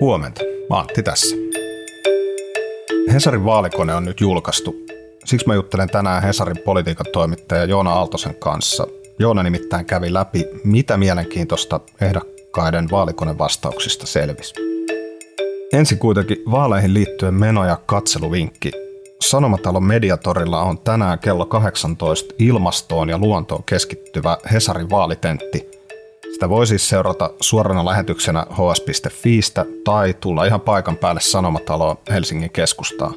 Huomenta, Antti tässä. Hesarin vaalikone on nyt julkaistu. Siksi mä juttelen tänään Hesarin politiikan toimittaja Joona Aaltosen kanssa. Joona nimittäin kävi läpi, mitä mielenkiintoista ehdokkaiden vaalikonevastauksista selvisi. Ensin kuitenkin vaaleihin liittyen meno- ja katseluvinkki. Sanomatalon Mediatorilla on tänään kello 18 ilmastoon ja luontoon keskittyvä Hesarin vaalitentti – sitä voi siis seurata suorana lähetyksenä hs.fiistä tai tulla ihan paikan päälle Sanomataloon Helsingin keskustaan.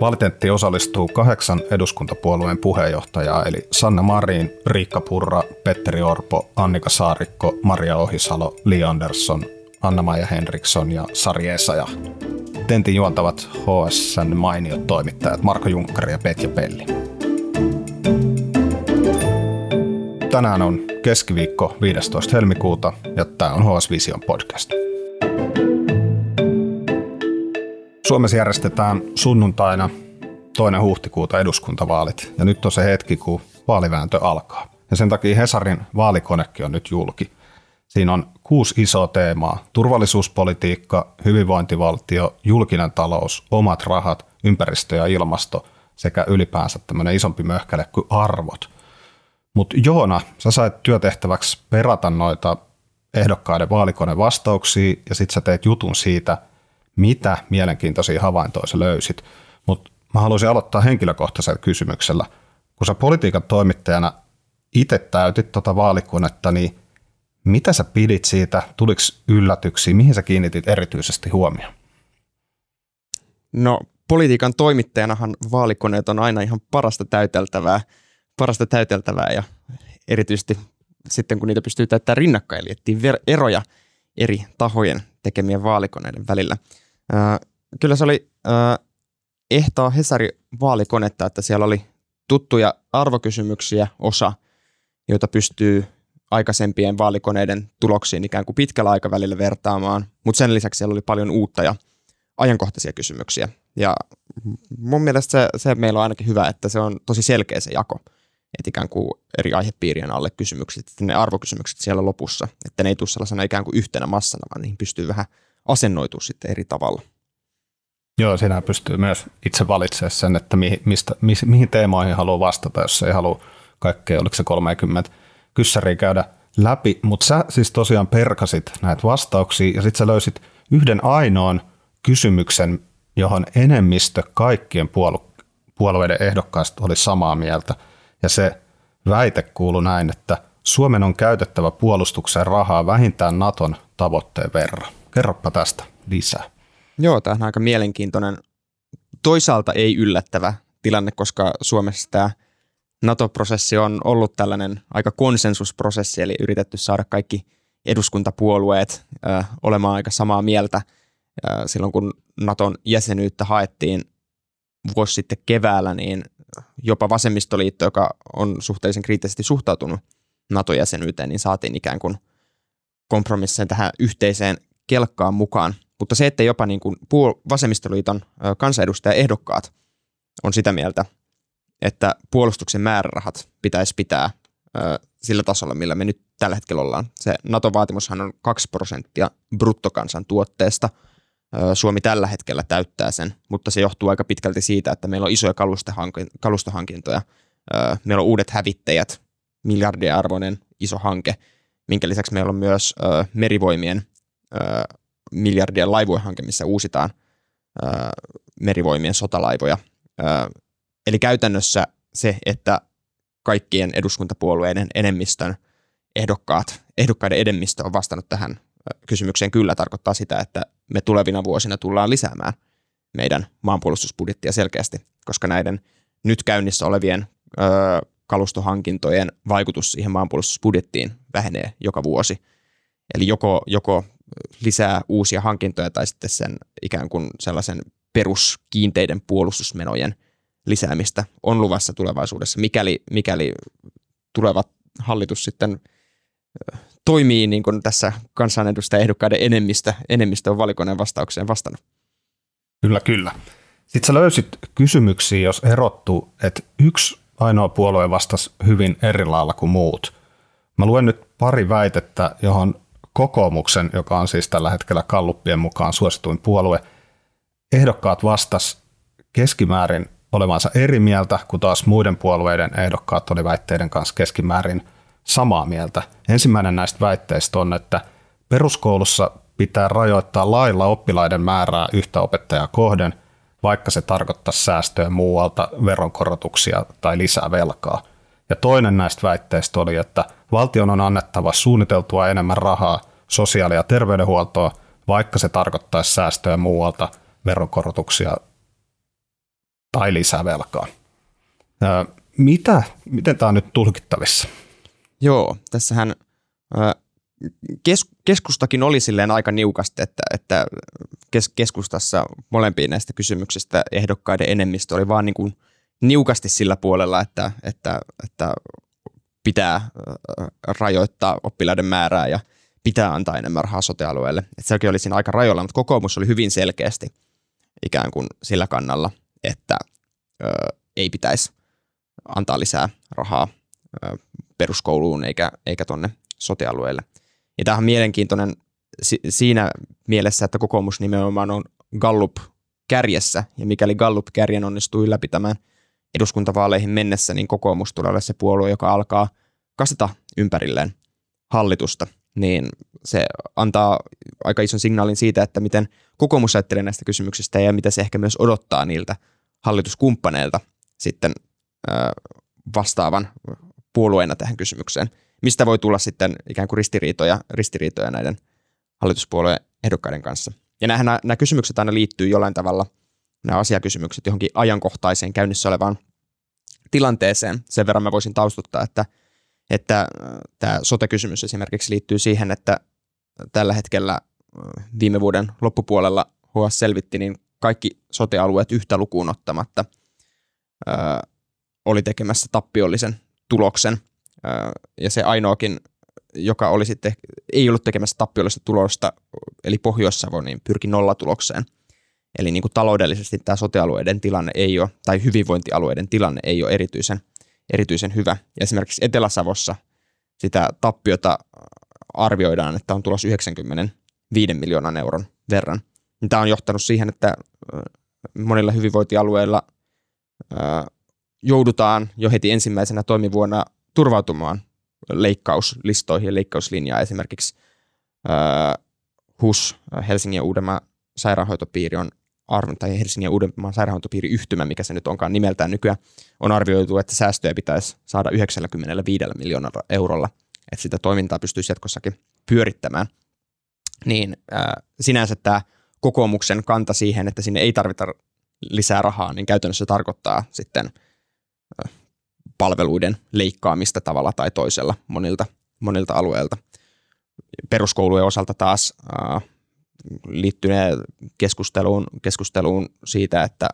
Valitentti osallistuu kahdeksan eduskuntapuolueen puheenjohtajaa eli Sanna Marin, Riikka Purra, Petteri Orpo, Annika Saarikko, Maria Ohisalo, Li Andersson, Anna-Maija Henriksson ja Sari Esaja. Tentin juontavat HSN mainiot toimittajat Marko Junkkari ja Petja Pelli. Tänään on keskiviikko 15. helmikuuta ja tämä on HS Vision podcast. Suomessa järjestetään sunnuntaina toinen huhtikuuta eduskuntavaalit ja nyt on se hetki, kun vaalivääntö alkaa. Ja sen takia Hesarin vaalikonekin on nyt julki. Siinä on kuusi isoa teemaa. Turvallisuuspolitiikka, hyvinvointivaltio, julkinen talous, omat rahat, ympäristö ja ilmasto sekä ylipäänsä tämmöinen isompi möhkäle kuin arvot – mutta Joona, sä sait työtehtäväksi perata noita ehdokkaiden vaalikone vastauksia ja sitten sä teet jutun siitä, mitä mielenkiintoisia havaintoja sä löysit. Mutta mä haluaisin aloittaa henkilökohtaisella kysymyksellä. Kun sä politiikan toimittajana itse täytit tota vaalikonetta, niin mitä sä pidit siitä? Tuliko yllätyksiä? Mihin sä kiinnitit erityisesti huomioon? No politiikan toimittajanahan vaalikoneet on aina ihan parasta täyteltävää – parasta täyteltävää ja erityisesti sitten kun niitä pystyy täyttämään rinnakkain, eli eroja eri tahojen tekemien vaalikoneiden välillä. Ää, kyllä se oli ää, ehtaa Hesari vaalikonetta, että siellä oli tuttuja arvokysymyksiä osa, joita pystyy aikaisempien vaalikoneiden tuloksiin ikään kuin pitkällä aikavälillä vertaamaan, mutta sen lisäksi siellä oli paljon uutta ja ajankohtaisia kysymyksiä. Ja mun mielestä se, se meillä on ainakin hyvä, että se on tosi selkeä se jako että ikään kuin eri aihepiirien alle kysymykset, että ne arvokysymykset siellä lopussa, että ne ei tule sellaisena ikään kuin yhtenä massana, vaan niihin pystyy vähän asennoitua sitten eri tavalla. Joo, siinä pystyy myös itse valitsemaan sen, että mihin, mistä, mi, mihin teemoihin haluaa vastata, jos ei halua kaikkea, oliko se 30 kyssäriä käydä läpi, mutta sä siis tosiaan perkasit näitä vastauksia ja sitten sä löysit yhden ainoan kysymyksen, johon enemmistö kaikkien puolu- puolueiden ehdokkaista oli samaa mieltä – ja se väite kuuluu näin, että Suomen on käytettävä puolustukseen rahaa vähintään Naton tavoitteen verran. Kerropa tästä lisää. Joo, tämä on aika mielenkiintoinen, toisaalta ei yllättävä tilanne, koska Suomessa tämä NATO-prosessi on ollut tällainen aika konsensusprosessi, eli yritetty saada kaikki eduskuntapuolueet ö, olemaan aika samaa mieltä ö, silloin, kun Naton jäsenyyttä haettiin vuosi sitten keväällä, niin jopa vasemmistoliitto, joka on suhteellisen kriittisesti suhtautunut NATO-jäsenyyteen, niin saatiin ikään kuin kompromisseja tähän yhteiseen kelkkaan mukaan. Mutta se, että jopa niin kuin vasemmistoliiton kansanedustajaehdokkaat on sitä mieltä, että puolustuksen määrärahat pitäisi pitää sillä tasolla, millä me nyt tällä hetkellä ollaan. Se NATO-vaatimushan on 2 prosenttia bruttokansantuotteesta – Suomi tällä hetkellä täyttää sen, mutta se johtuu aika pitkälti siitä, että meillä on isoja kalustohankintoja. Meillä on uudet hävittäjät, miljardien arvoinen iso hanke, minkä lisäksi meillä on myös merivoimien miljardien laivojen hanke, missä uusitaan merivoimien sotalaivoja. Eli käytännössä se, että kaikkien eduskuntapuolueiden enemmistön ehdokkaat, ehdokkaiden enemmistö on vastannut tähän kysymykseen kyllä tarkoittaa sitä, että me tulevina vuosina tullaan lisäämään meidän maanpuolustusbudjettia selkeästi, koska näiden nyt käynnissä olevien ö, kalustohankintojen vaikutus siihen maanpuolustusbudjettiin vähenee joka vuosi. Eli joko, joko lisää uusia hankintoja tai sitten sen ikään kuin sellaisen peruskiinteiden puolustusmenojen lisäämistä on luvassa tulevaisuudessa, mikäli, mikäli tulevat hallitus sitten toimii niin kuin tässä kansanedustajaehdokkaiden enemmistö, enemmistö on valikoneen vastaukseen vastannut. Kyllä, kyllä. Sitten sä löysit kysymyksiä, jos erottuu, että yksi ainoa puolue vastasi hyvin eri lailla kuin muut. Mä luen nyt pari väitettä, johon kokoomuksen, joka on siis tällä hetkellä Kalluppien mukaan suosituin puolue, ehdokkaat vastas keskimäärin olevansa eri mieltä, kun taas muiden puolueiden ehdokkaat oli väitteiden kanssa keskimäärin samaa mieltä. Ensimmäinen näistä väitteistä on, että peruskoulussa pitää rajoittaa lailla oppilaiden määrää yhtä opettajaa kohden, vaikka se tarkoittaa säästöä muualta, veronkorotuksia tai lisää velkaa. Ja toinen näistä väitteistä oli, että valtion on annettava suunniteltua enemmän rahaa sosiaali- ja terveydenhuoltoa, vaikka se tarkoittaisi säästöä muualta, veronkorotuksia tai lisää velkaa. Mitä, miten tämä on nyt tulkittavissa? Joo, tässähän kes, keskustakin oli silleen aika niukasti, että, että kes, keskustassa molempiin näistä kysymyksistä ehdokkaiden enemmistö oli vaan niin kuin niukasti sillä puolella, että, että, että pitää rajoittaa oppilaiden määrää ja pitää antaa enemmän rahaa sotealueelle. Että sekin oli siinä aika rajoilla, mutta kokoomus oli hyvin selkeästi ikään kuin sillä kannalla, että ö, ei pitäisi antaa lisää rahaa peruskouluun eikä, eikä tuonne sotealueelle. Ja tämähän on mielenkiintoinen si- siinä mielessä, että kokoomus nimenomaan on Gallup kärjessä, ja mikäli Gallup kärjen onnistuu ylläpitämään eduskuntavaaleihin mennessä, niin kokoomus tulee se puolue, joka alkaa kasata ympärilleen hallitusta, niin se antaa aika ison signaalin siitä, että miten kokoomus ajattelee näistä kysymyksistä ja mitä se ehkä myös odottaa niiltä hallituskumppaneilta sitten vastaavan puolueena tähän kysymykseen mistä voi tulla sitten ikään kuin ristiriitoja, ristiriitoja näiden hallituspuolueen ehdokkaiden kanssa. Ja nämä, nämä kysymykset aina liittyy jollain tavalla, nämä asiakysymykset johonkin ajankohtaiseen käynnissä olevaan tilanteeseen. Sen verran mä voisin taustuttaa, että, että äh, tämä sote-kysymys esimerkiksi liittyy siihen, että tällä hetkellä äh, viime vuoden loppupuolella HS selvitti, niin kaikki sote-alueet yhtä lukuun ottamatta ö, äh, oli tekemässä tappiollisen tuloksen – ja se ainoakin, joka oli sitten, ei ollut tekemässä tappiollista tulosta, eli Pohjois-Savo, niin pyrki nollatulokseen. Eli niin kuin taloudellisesti tämä sotealueiden tilanne ei ole, tai hyvinvointialueiden tilanne ei ole erityisen, erityisen hyvä. Ja esimerkiksi Etelä-Savossa sitä tappiota arvioidaan, että on tulossa 95 miljoonan euron verran. Tämä on johtanut siihen, että monilla hyvinvointialueilla joudutaan jo heti ensimmäisenä toimivuonna turvautumaan leikkauslistoihin ja leikkauslinjaa. Esimerkiksi äh, HUS, Helsingin ja Uudenmaan sairaanhoitopiiri on arvon, tai Helsingin ja Uudenmaan sairaanhoitopiiri yhtymä, mikä se nyt onkaan nimeltään nykyään, on arvioitu, että säästöjä pitäisi saada 95 miljoonalla eurolla, että sitä toimintaa pystyisi jatkossakin pyörittämään. Niin äh, sinänsä tämä kokoomuksen kanta siihen, että sinne ei tarvita lisää rahaa, niin käytännössä tarkoittaa sitten palveluiden leikkaamista tavalla tai toisella monilta, monilta alueilta. Peruskoulujen osalta taas liittyneen keskusteluun, keskusteluun siitä, että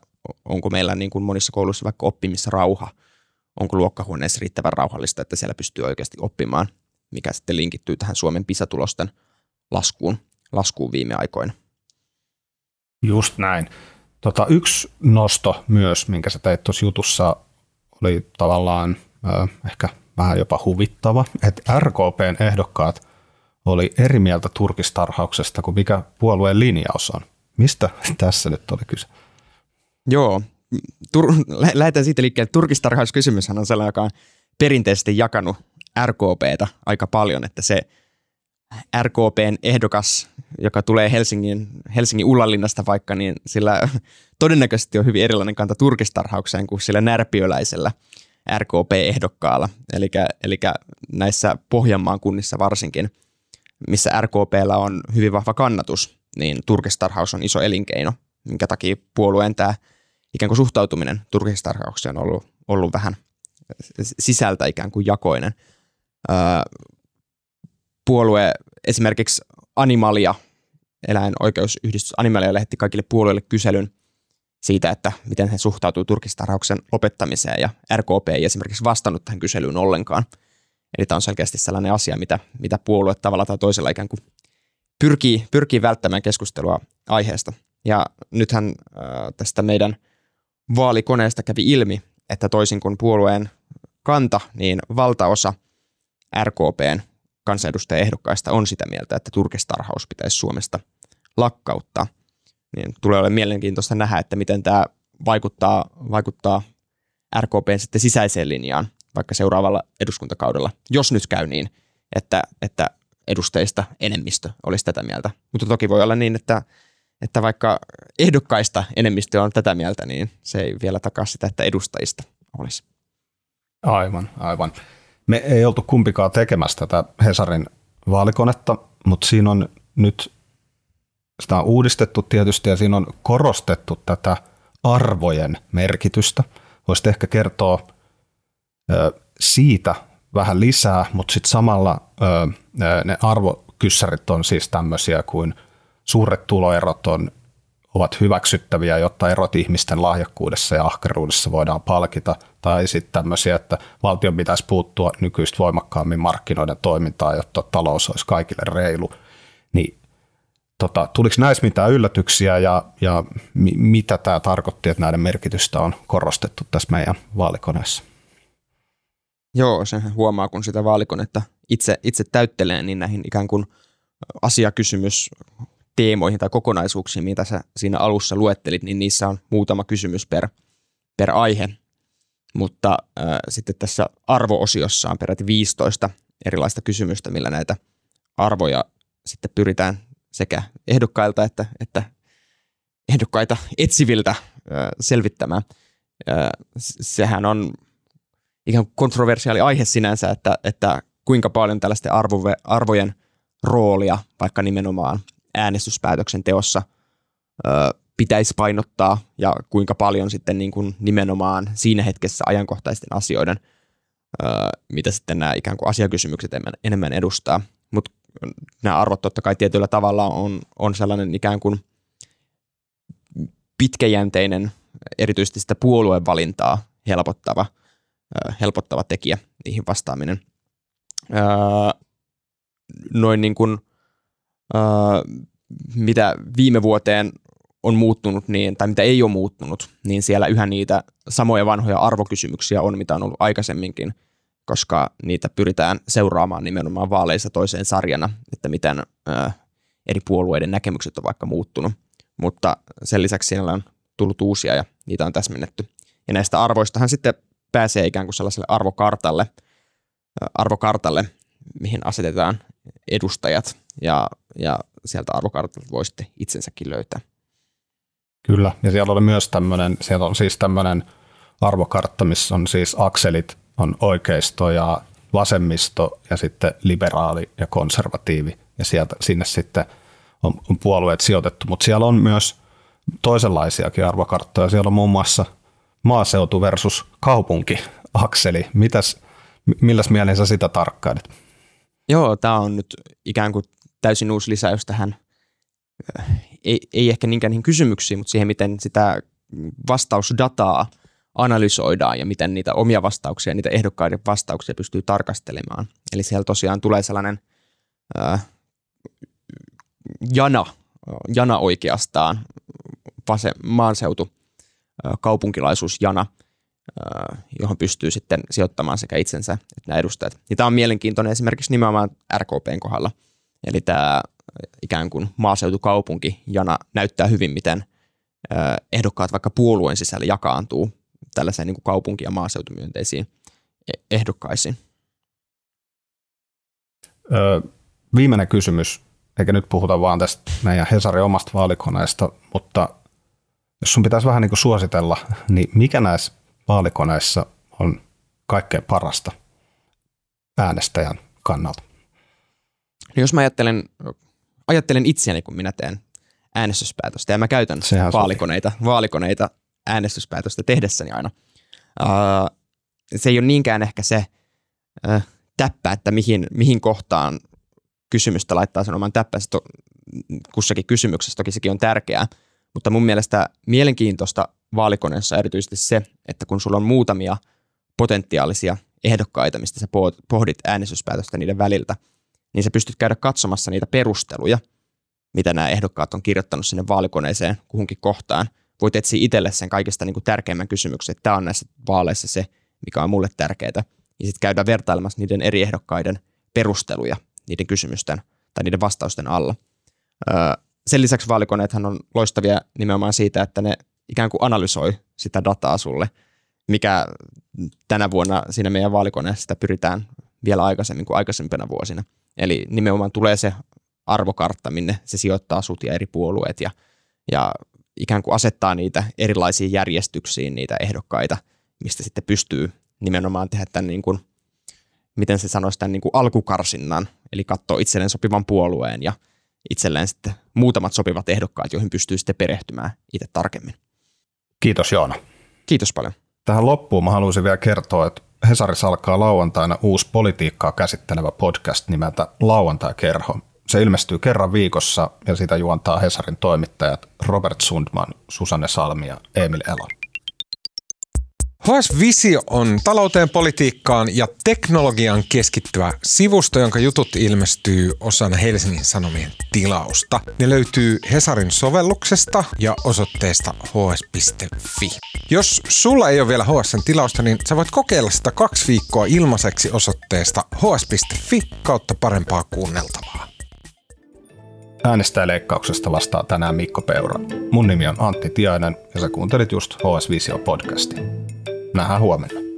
onko meillä niin kuin monissa kouluissa vaikka oppimisrauha, onko luokkahuoneessa riittävän rauhallista, että siellä pystyy oikeasti oppimaan, mikä sitten linkittyy tähän Suomen pisatulosten laskuun, laskuun viime aikoina. Just näin. Tota, yksi nosto myös, minkä sä teit tuossa jutussa, oli tavallaan ehkä vähän jopa huvittava, että RKPn ehdokkaat oli eri mieltä turkistarhauksesta kuin mikä puolueen linjaus on. Mistä tässä nyt oli kyse? Joo, Tur- lähdetään siitä liikkeelle. Turkistarhauskysymyshän on sellainen, joka on perinteisesti jakanut RKPtä aika paljon, että se RKPn ehdokas, joka tulee Helsingin, Helsingin Ullanlinnasta vaikka, niin sillä todennäköisesti on hyvin erilainen kanta turkistarhaukseen kuin sillä närpiöläisellä RKP-ehdokkaalla. Eli, näissä Pohjanmaan kunnissa varsinkin, missä RKPllä on hyvin vahva kannatus, niin turkistarhaus on iso elinkeino, minkä takia puolueen tämä ikään kuin suhtautuminen turkistarhaukseen on ollut, ollut vähän sisältä ikään kuin jakoinen. Öö, puolue esimerkiksi Animalia, eläinoikeusyhdistys Animalia lähetti kaikille puolueille kyselyn siitä, että miten he suhtautuu turkistarhauksen lopettamiseen ja RKP ei esimerkiksi vastannut tähän kyselyyn ollenkaan. Eli tämä on selkeästi sellainen asia, mitä, mitä puolue tavalla tai toisella ikään kuin pyrkii, pyrkii välttämään keskustelua aiheesta. Ja nythän äh, tästä meidän vaalikoneesta kävi ilmi, että toisin kuin puolueen kanta, niin valtaosa RKPn kansanedustajaehdokkaista on sitä mieltä, että turkistarhaus pitäisi Suomesta lakkauttaa. Niin tulee olemaan mielenkiintoista nähdä, että miten tämä vaikuttaa, vaikuttaa RKPn sitten sisäiseen linjaan vaikka seuraavalla eduskuntakaudella, jos nyt käy niin, että, että edustajista enemmistö olisi tätä mieltä. Mutta toki voi olla niin, että, että vaikka ehdokkaista enemmistö on tätä mieltä, niin se ei vielä takaa sitä, että edustajista olisi. Aivan, aivan. Me ei oltu kumpikaan tekemässä tätä Hesarin vaalikonetta, mutta siinä on nyt, sitä on uudistettu tietysti ja siinä on korostettu tätä arvojen merkitystä. Voisit ehkä kertoa siitä vähän lisää, mutta sitten samalla ne arvokyssärit on siis tämmöisiä kuin suuret tuloerot on, ovat hyväksyttäviä, jotta erot ihmisten lahjakkuudessa ja ahkeruudessa voidaan palkita, tai sitten tämmöisiä, että valtion pitäisi puuttua nykyistä voimakkaammin markkinoiden toimintaan, jotta talous olisi kaikille reilu. Niin tota, tuliko näissä mitään yllätyksiä ja, ja mi, mitä tämä tarkoitti, että näiden merkitystä on korostettu tässä meidän vaalikoneessa? Joo, sen huomaa, kun sitä vaalikonetta itse, itse täyttelee, niin näihin ikään kuin asiakysymys teemoihin tai kokonaisuuksiin, mitä sä siinä alussa luettelit, niin niissä on muutama kysymys per, per aihe. Mutta äh, sitten tässä arvoosiossa on peräti 15 erilaista kysymystä, millä näitä arvoja sitten pyritään sekä ehdokkailta että, että ehdokkaita etsiviltä äh, selvittämään. Äh, sehän on kuin kontroversiaali aihe sinänsä, että, että kuinka paljon tällaisten arvo, arvojen roolia vaikka nimenomaan äänestyspäätöksen teossa pitäisi painottaa ja kuinka paljon sitten niin kuin nimenomaan siinä hetkessä ajankohtaisten asioiden, mitä sitten nämä ikään kuin asiakysymykset enemmän edustaa. Mutta nämä arvot totta kai tietyllä tavalla on, on sellainen ikään kuin pitkäjänteinen, erityisesti sitä puoluevalintaa helpottava – helpottava tekijä niihin vastaaminen. Noin niin kuin, mitä viime vuoteen on muuttunut, niin, tai mitä ei ole muuttunut, niin siellä yhä niitä samoja vanhoja arvokysymyksiä on, mitä on ollut aikaisemminkin, koska niitä pyritään seuraamaan nimenomaan vaaleissa toiseen sarjana, että miten eri puolueiden näkemykset on vaikka muuttunut. Mutta sen lisäksi siellä on tullut uusia ja niitä on täsmennetty. Ja näistä arvoistahan sitten pääsee ikään kuin sellaiselle arvokartalle, arvokartalle mihin asetetaan edustajat ja, ja sieltä arvokartalta voi sitten itsensäkin löytää. Kyllä, ja siellä oli myös tämmöinen, siellä on siis tämmöinen arvokartta, missä on siis akselit, on oikeisto ja vasemmisto ja sitten liberaali ja konservatiivi, ja sieltä, sinne sitten on, on puolueet sijoitettu, mutta siellä on myös toisenlaisiakin arvokarttoja. Siellä on muun muassa – maaseutu versus kaupunki akseli. Mitäs, milläs mielin sä sitä tarkkailet? Joo, tämä on nyt ikään kuin täysin uusi lisäys tähän, äh, ei, ei ehkä niinkään niihin kysymyksiin, mutta siihen, miten sitä vastausdataa analysoidaan ja miten niitä omia vastauksia, niitä ehdokkaiden vastauksia pystyy tarkastelemaan. Eli siellä tosiaan tulee sellainen äh, jana, jana oikeastaan, vase, maanseutu kaupunkilaisuusjana, johon pystyy sitten sijoittamaan sekä itsensä että nämä edustajat. Ja tämä on mielenkiintoinen esimerkiksi nimenomaan RKPn kohdalla. Eli tämä ikään kuin maaseutukaupunki jana näyttää hyvin, miten ehdokkaat vaikka puolueen sisällä jakaantuu tällaiseen niin kuin kaupunki- ja maaseutumyönteisiin e-, ehdokkaisiin. Öö, viimeinen kysymys, eikä nyt puhuta vaan tästä meidän Hesarin omasta vaalikoneesta, mutta jos sun pitäisi vähän niin kuin suositella, niin mikä näissä vaalikoneissa on kaikkein parasta äänestäjän kannalta? No jos mä ajattelen, ajattelen itseäni, kun minä teen äänestyspäätöstä, ja mä käytän Sehän vaalikoneita, vaalikoneita äänestyspäätöstä tehdessäni aina. Uh, se ei ole niinkään ehkä se uh, täppä, että mihin, mihin kohtaan kysymystä laittaa sen oman täppänsä to, kussakin kysymyksessä. Toki sekin on tärkeää, mutta mun mielestä mielenkiintoista vaalikoneessa erityisesti se, että kun sulla on muutamia potentiaalisia ehdokkaita, mistä sä pohdit äänestyspäätöstä niiden väliltä, niin sä pystyt käydä katsomassa niitä perusteluja, mitä nämä ehdokkaat on kirjoittanut sinne vaalikoneeseen kuhunkin kohtaan. Voit etsiä itselle sen kaikista niin kuin tärkeimmän kysymyksen, että tämä on näissä vaaleissa se, mikä on mulle tärkeää. Ja sitten käydään vertailemassa niiden eri ehdokkaiden perusteluja niiden kysymysten tai niiden vastausten alla. Sen lisäksi vaalikoneethan on loistavia nimenomaan siitä, että ne ikään kuin analysoi sitä dataa sulle, mikä tänä vuonna siinä meidän vaalikoneessa pyritään vielä aikaisemmin kuin aikaisempina vuosina. Eli nimenomaan tulee se arvokartta, minne se sijoittaa sut ja eri puolueet ja, ja ikään kuin asettaa niitä erilaisiin järjestyksiin niitä ehdokkaita, mistä sitten pystyy nimenomaan tehdä tämän niin kuin, miten se sanoisi, tämän niin kuin alkukarsinnan, eli katsoa itselleen sopivan puolueen ja itselleen sitten muutamat sopivat ehdokkaat, joihin pystyy sitten perehtymään itse tarkemmin. Kiitos Joona. Kiitos paljon. Tähän loppuun mä haluaisin vielä kertoa, että Hesarissa alkaa lauantaina uusi politiikkaa käsittelevä podcast nimeltä Lauantai-kerho. Se ilmestyy kerran viikossa ja sitä juontaa Hesarin toimittajat Robert Sundman, Susanne Salmi ja Emil Elo. HS Visio on talouteen, politiikkaan ja teknologiaan keskittyvä sivusto, jonka jutut ilmestyy osana Helsingin Sanomien tilausta. Ne löytyy Hesarin sovelluksesta ja osoitteesta hs.fi. Jos sulla ei ole vielä HSn tilausta, niin sä voit kokeilla sitä kaksi viikkoa ilmaiseksi osoitteesta hs.fi kautta parempaa kuunneltavaa. Äänestäjäleikkauksesta vastaa tänään Mikko Peura. Mun nimi on Antti Tiainen ja sä kuuntelit just HS Visio podcastia. معه ومنه